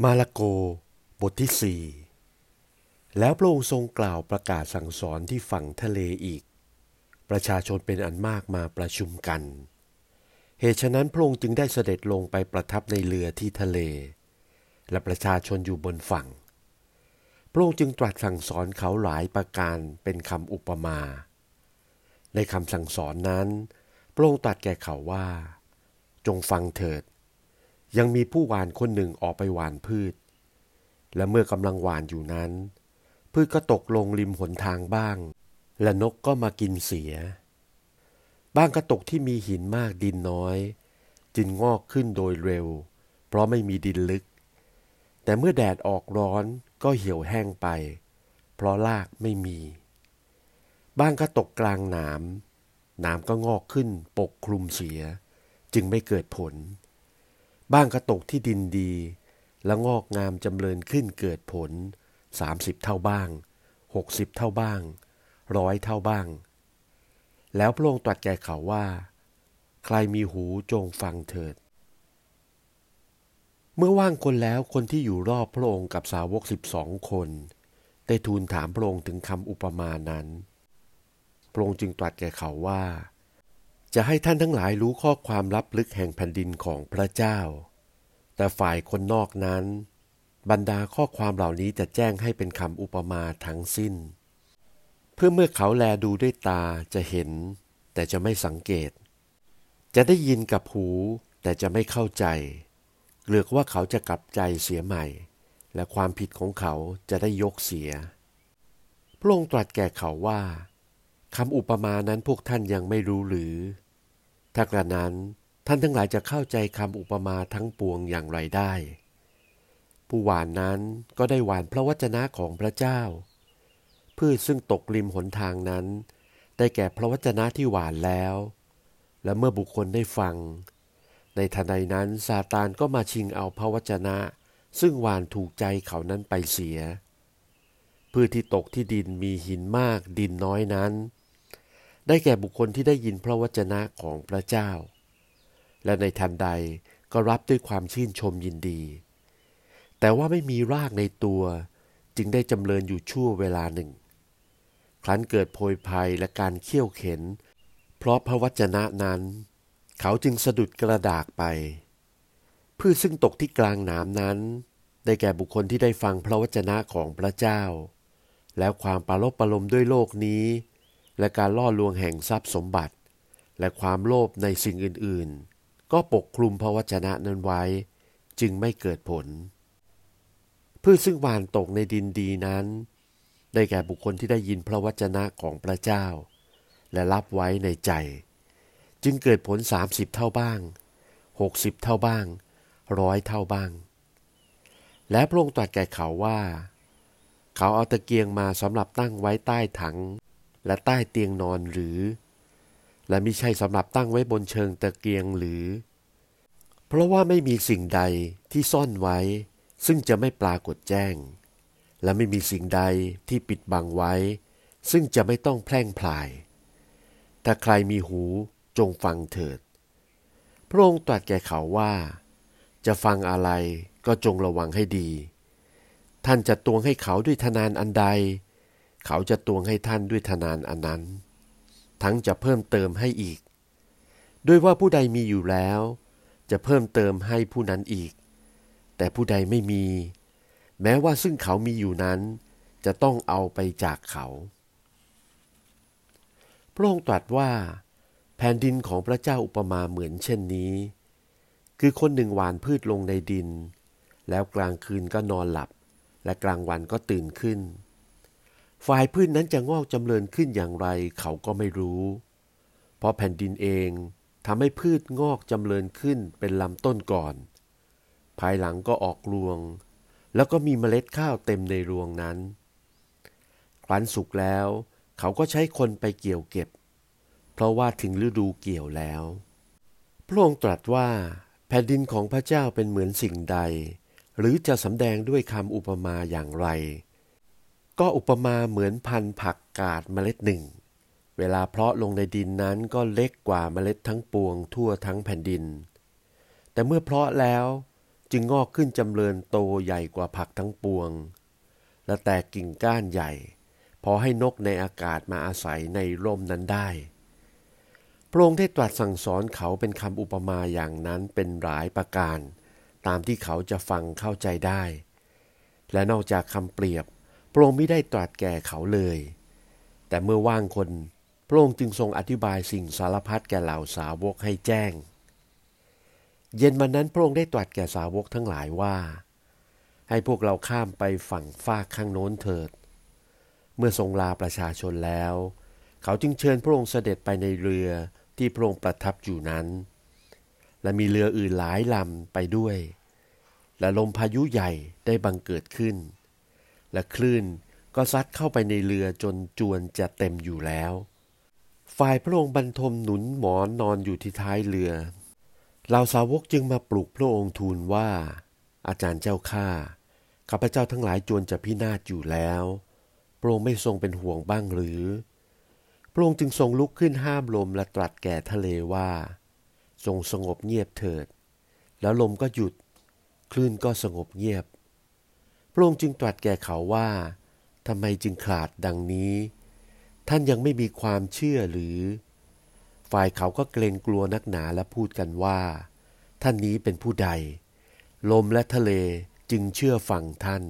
มาระโกบทที่สี่แล้วพระองค์ทรงกล่าวประกาศสั่งสอนที่ฝั่งทะเลอีก ประชาชนเป็นอันมากมาประชุมกัน เหตุฉะนั้นพระองค์จึงได้เสด็จลงไปประทับในเรือที่ทะเล และประชาชนอยู่บนฝั่ง พระองค์จึงตรัสสั่งสอนเขาหลายประการเป็นคำอุปมา ในคำสั่งสอนนั้น พระองค์ตรัสแก่เขาว่า จงฟังเถิด ยังมีผู้หวานคนหนึ่งออกไปหวานพืช และเมื่อกำลังหวานอยู่นั้น พืชก็ตกลงริมหนทางบ้าง และนกก็มากินเสีย บ้างก็ตกที่มีหินมากดินน้อย จึงงอกขึ้นโดยเร็ว เพราะไม่มีดินลึก แต่เมื่อแดดออกร้อนก็เหี่ยวแห้งไป เพราะรากไม่มี บ้างก็ตกกลางหนามหนามก็งอกขึ้นปกคลุมเสีย จึงไม่เกิดผล บ้างก็ตกที่ดินดี และงอกงามจำเริญขึ้นเกิดผลสามสิบเท่าบ้างหกสิบเท่าบ้าง ร้อยเท่าบ้าง แล้วพระองค์ตรัสแก่เขาว่า ใครมีหูจงฟังเถิด เมื่อว่างคนแล้วคนที่อยู่รอบพระองค์กับสาวกสิบสองคน ได้ทูลถามพระองค์ถึงคำอุปมานั้น พระองค์จึงตรัสแก่เขาว่า จะให้ท่านทั้งหลายรู้ข้อความลับลึกแห่งแผ่นดินของพระเจ้า แต่ฝ่ายคนนอกนั้น บรรดาข้อความเหล่านี้จะแจ้งให้เป็นคำอุปมาทั้งสิ้น เพื่อเมื่อเขาแลดูด้วยตาจะเห็น แต่จะไม่สังเกต จะได้ยินกับหู แต่จะไม่เข้าใจเกลือกว่าเขาจะกลับใจเสียใหม่ และความผิดของเขาจะได้ยกเสีย พระองค์ตรัสแก่เขาว่าคำอุปมานั้นพวกท่านยังไม่รู้หรือ ถ้ากระนั้นท่านทั้งหลายจะเข้าใจคำอุปมาทั้งปวงอย่างไรได้ ผู้หวานนั้นก็ได้หวานพระวจนะของพระเจ้า พืชซึ่งตกริมหนทางนั้น ได้แก่พระวจนะที่หวานแล้ว และเมื่อบุคคลได้ฟัง ในทันใดนั้นซาตานก็มาชิงเอาพระวจนะ ซึ่งหวานถูกใจเขานั้นไปเสีย พืชที่ตกที่ดินมีหินมากดินน้อยนั้น ได้แก่บุคคลที่ได้ยินพระวจนะของพระเจ้า และในทันใดก็รับด้วยความชื่นชมยินดี แต่ว่าไม่มีรากในตัวจึงได้จำเริญอยู่ชั่วเวลาหนึ่ง ครั้นเกิดโพยภัยและการเขี่ยวเข็น เพราะพระวจนะนั้น เขาจึงสะดุดกระดากไปพืชซึ่งตกที่กลางหนามนั้น ได้แก่บุคคลที่ได้ฟังพระวจนะของพระเจ้า แล้วความปรารบประลมด้วยโลกนี้ และการล่อลวงแห่งทรัพย์สมบัติ และความโลภในสิ่งอื่นๆ ก็ปกคลุมพระวจนะนั้นไว้ จึงไม่เกิดผล พืชซึ่งหวานตกในดินดีนั้น ได้แก่บุคคลที่ได้ยินพระวจนะของพระเจ้า และรับไว้ในใจ จึงเกิดผลสามสิบเท่าบ้างหกสิบเท่าบ้างร้อยเท่าบ้าง และพระองค์ตรัสแก่เขาว่า เขาเอาตะเกียงมาสำหรับตั้งไว้ใต้ถัง และใต้เตียงนอนหรือ และมิใช่สำหรับตั้งไว้บนเชิงตะเกียงหรือ เพราะว่าไม่มีสิ่งใดที่ซ่อนไว้ ซึ่งจะไม่ปรากฏแจ้ง และไม่มีสิ่งใดที่ปิดบังไว้ ซึ่งจะไม่ต้องแพร่งพลาย ถ้าใครมีหูจงฟังเถิด พระองค์ตรัสแก่เขาว่า จะฟังอะไรก็จงระวังให้ดี ท่านจะตวงให้เขาด้วยทนานอันใด เขาจะตวงให้ท่านด้วยทนานอันนั้น ทั้งจะเพิ่มเติมให้อีก ด้วยว่าผู้ใดมีอยู่แล้ว จะเพิ่มเติมให้ผู้นั้นอีก แต่ผู้ใดไม่มี แม้ว่าซึ่งเขามีอยู่นั้น จะต้องเอาไปจากเขา พระองค์ตรัสว่า แผ่นดินของพระเจ้าอุปมาเหมือนเช่นนี้ คือคนหนึ่งหวานพืชลงในดิน แล้วกลางคืนก็นอนหลับ และกลางวันก็ตื่นขึ้น ฝ่ายพืชนั้นจะงอกจำเริญขึ้นอย่างไรเขาก็ไม่รู้ เพราะแผ่นดินเองทำให้พืชงอกจำเริญขึ้นเป็นลำต้นก่อน ภายหลังก็ออกรวง แล้วก็มีเมล็ดข้าวเต็มในรวงนั้น ครั้นสุกแล้ว เขาก็ใช้คนไปเกี่ยวเก็บ เพราะว่าถึงฤดูเกี่ยวแล้ว พระองค์ตรัสว่า แผ่นดินของพระเจ้าเป็นเหมือนสิ่งใด หรือจะสำแดงด้วยคำอุปมาอย่างไร ก็อุปมาเหมือนพันธุ์ผักกาดเมล็ดหนึ่ง เวลาเพาะลงในดินนั้นก็เล็กกว่าเมล็ดทั้งปวงทั่วทั้งแผ่นดิน แต่เมื่อเพาะแล้วจึงงอกขึ้นจำเริญโตใหญ่กว่าผักทั้งปวง และแตกกิ่งก้านใหญ่ พอให้นกในอากาศมาอาศัยในร่มนั้นได้ พระองค์ได้ตรัสสั่งสอนเขาเป็นคำอุปมาอย่างนั้นเป็นหลายประการ ตามที่เขาจะฟังเข้าใจได้ และนอกจากคำเปรียบ พระองค์ไม่ได้ตรัสแก่เขาเลย แต่เมื่อว่างคน พระองค์จึงทรงอธิบายสิ่งสารพัดแก่เหล่าสาวกให้แจ้ง เย็นวันนั้นพระองค์ได้ตรัสแก่สาวกทั้งหลายว่า ให้พวกเราข้ามไปฝั่งฟากข้างโน้นเถิด เมื่อทรงลาประชาชนแล้ว เขาจึงเชิญพระองค์เสด็จไปในเรือที่พระองค์ประทับอยู่นั้น และมีเรืออื่นหลายลำไปด้วย และลมพายุใหญ่ได้บังเกิดขึ้น และคลื่นก็ซัดเข้าไปในเรือจนจวนจะเต็มอยู่แล้ว ฝ่ายพระองค์บรรทมหนุนหมอนนอนอยู่ที่ท้ายเรือเหล่าสาวกจึงมาปลุกพระองค์ทูลว่า อาจารย์เจ้าข้าข้าพเจ้าทั้งหลายจวนจะพินาศอยู่แล้ว พระองค์ไม่ทรงเป็นห่วงบ้างหรือ พระองค์จึงทรงลุกขึ้นห้ามลมและตรัสแก่ทะเลว่า ทรงสงบเงียบเถิด แล้วลมก็หยุด คลื่นก็สงบเงียบ พระองค์จึงตรัสแก่เขาว่าทำไมจึงขาดดังนี้ ท่านยังไม่มีความเชื่อหรือ ฝ่ายเขาก็เกรงกลัวนักหนาและพูดกันว่า ท่านนี้เป็นผู้ใด ลมและทะเลจึงเชื่อฟังท่าน